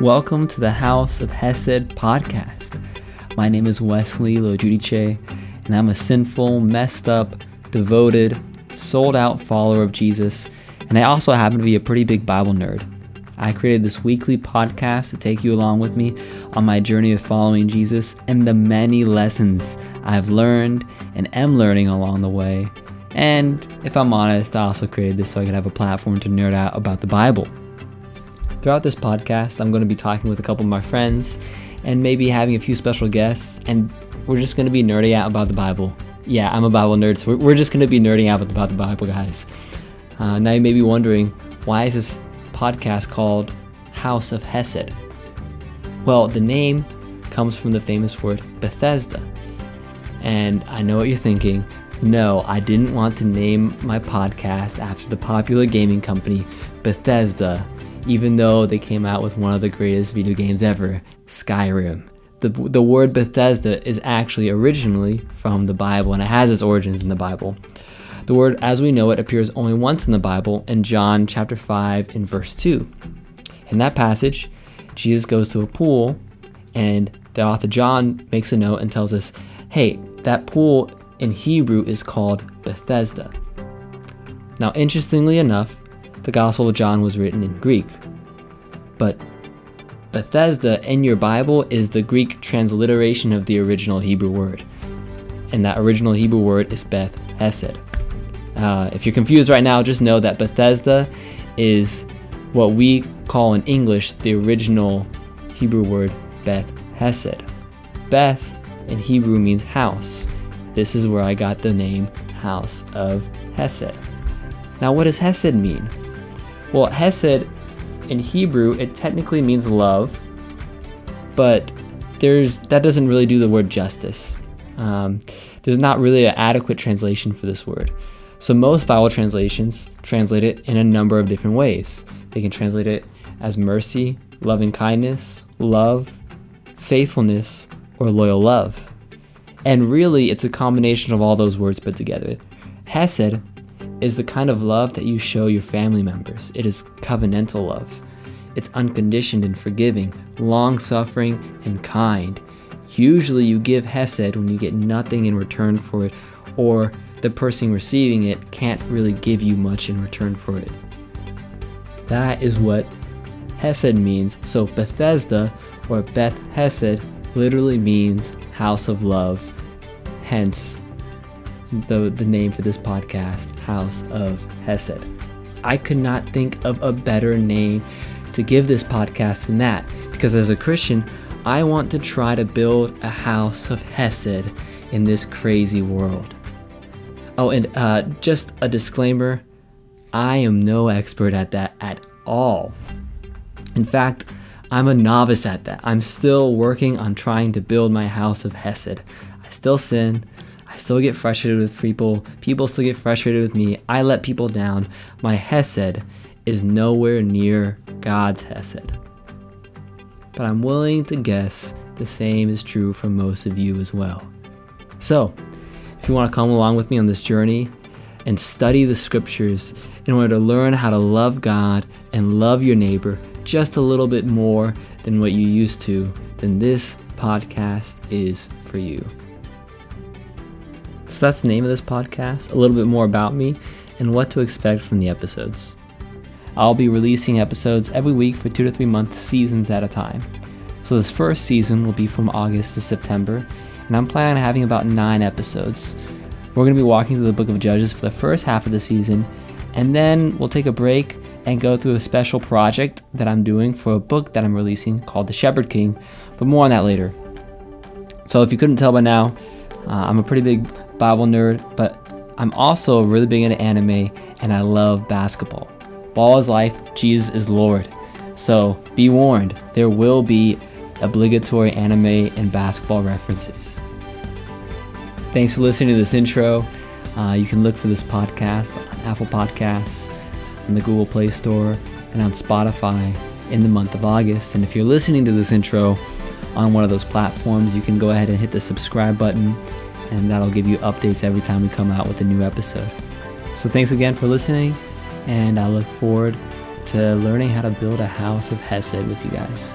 Welcome to the House of Hesed podcast. My name is Wesley LoGiudice, and I'm a sinful, messed up, devoted, sold out follower of Jesus, and I also happen to be a pretty big Bible nerd. I created this weekly podcast to take you along with me on my journey of following Jesus and the many lessons I've learned and am learning along the way. And if I'm honest, I also created this so I could have a platform to nerd out about the Bible. Throughout this podcast, I'm going to be talking with a couple of my friends and maybe having a few special guests, and we're just going to be nerding out about the Bible. Yeah, I'm a Bible nerd, so we're just going to be nerding out about the Bible, guys. Uh, now you may be wondering, why is this podcast called House of Hesed? Well, the name comes from the famous word Bethesda. And I know what you're thinking. No, I didn't want to name my podcast after the popular gaming company Bethesda, even though they came out with one of the greatest video games ever, Skyrim. The, the word Bethesda is actually originally from the Bible and it has its origins in the Bible. The word as we know it appears only once in the Bible in John chapter 5 in verse 2. In that passage, Jesus goes to a pool and the author John makes a note and tells us, hey, that pool in Hebrew is called Bethesda. Now, interestingly enough, the Gospel of John was written in Greek, but Bethesda in your Bible is the Greek transliteration of the original Hebrew word. And that original Hebrew word is Beth Hesed. Uh, if you're confused right now, just know that Bethesda is what we call in English the original Hebrew word Beth Hesed. Beth in Hebrew means house. This is where I got the name House of Hesed. Now, what does Hesed mean? Well, Hesed in Hebrew, it technically means love, but there's that doesn't really do the word justice. Um, there's not really an adequate translation for this word. So most Bible translations translate it in a number of different ways. They can translate it as mercy, loving kindness, love, faithfulness, or loyal love. And really, it's a combination of all those words put together. Hesed is the kind of love that you show your family members. It is covenantal love. It's unconditioned and forgiving, long suffering, and kind. Usually, you give Hesed when you get nothing in return for it, or the person receiving it can't really give you much in return for it. That is what Hesed means. So, Bethesda or Beth Hesed literally means house of love. Hence, the, the name for this podcast, House of Hesed. I could not think of a better name to give this podcast than that because as a Christian, I want to try to build a house of Hesed in this crazy world. Oh, and uh, just a disclaimer I am no expert at that at all. In fact, I'm a novice at that. I'm still working on trying to build my house of Hesed. I still sin. I still get frustrated with people. People still get frustrated with me. I let people down. My Hesed is nowhere near God's Hesed. But I'm willing to guess the same is true for most of you as well. So, if you want to come along with me on this journey and study the scriptures in order to learn how to love God and love your neighbor just a little bit more than what you used to, then this podcast is for you. So that's the name of this podcast, a little bit more about me and what to expect from the episodes. I'll be releasing episodes every week for two to three month seasons at a time. So this first season will be from August to September, and I'm planning on having about nine episodes. We're going to be walking through the book of Judges for the first half of the season, and then we'll take a break and go through a special project that I'm doing for a book that I'm releasing called The Shepherd King, but more on that later. So if you couldn't tell by now, uh, I'm a pretty big Bible nerd, but I'm also really big into anime and I love basketball. Ball is life, Jesus is Lord. So be warned, there will be obligatory anime and basketball references. Thanks for listening to this intro. Uh, you can look for this podcast on Apple Podcasts, on the Google Play Store, and on Spotify in the month of August. And if you're listening to this intro on one of those platforms, you can go ahead and hit the subscribe button, and that'll give you updates every time we come out with a new episode. So thanks again for listening, and I look forward to learning how to build a house of Hesed with you guys.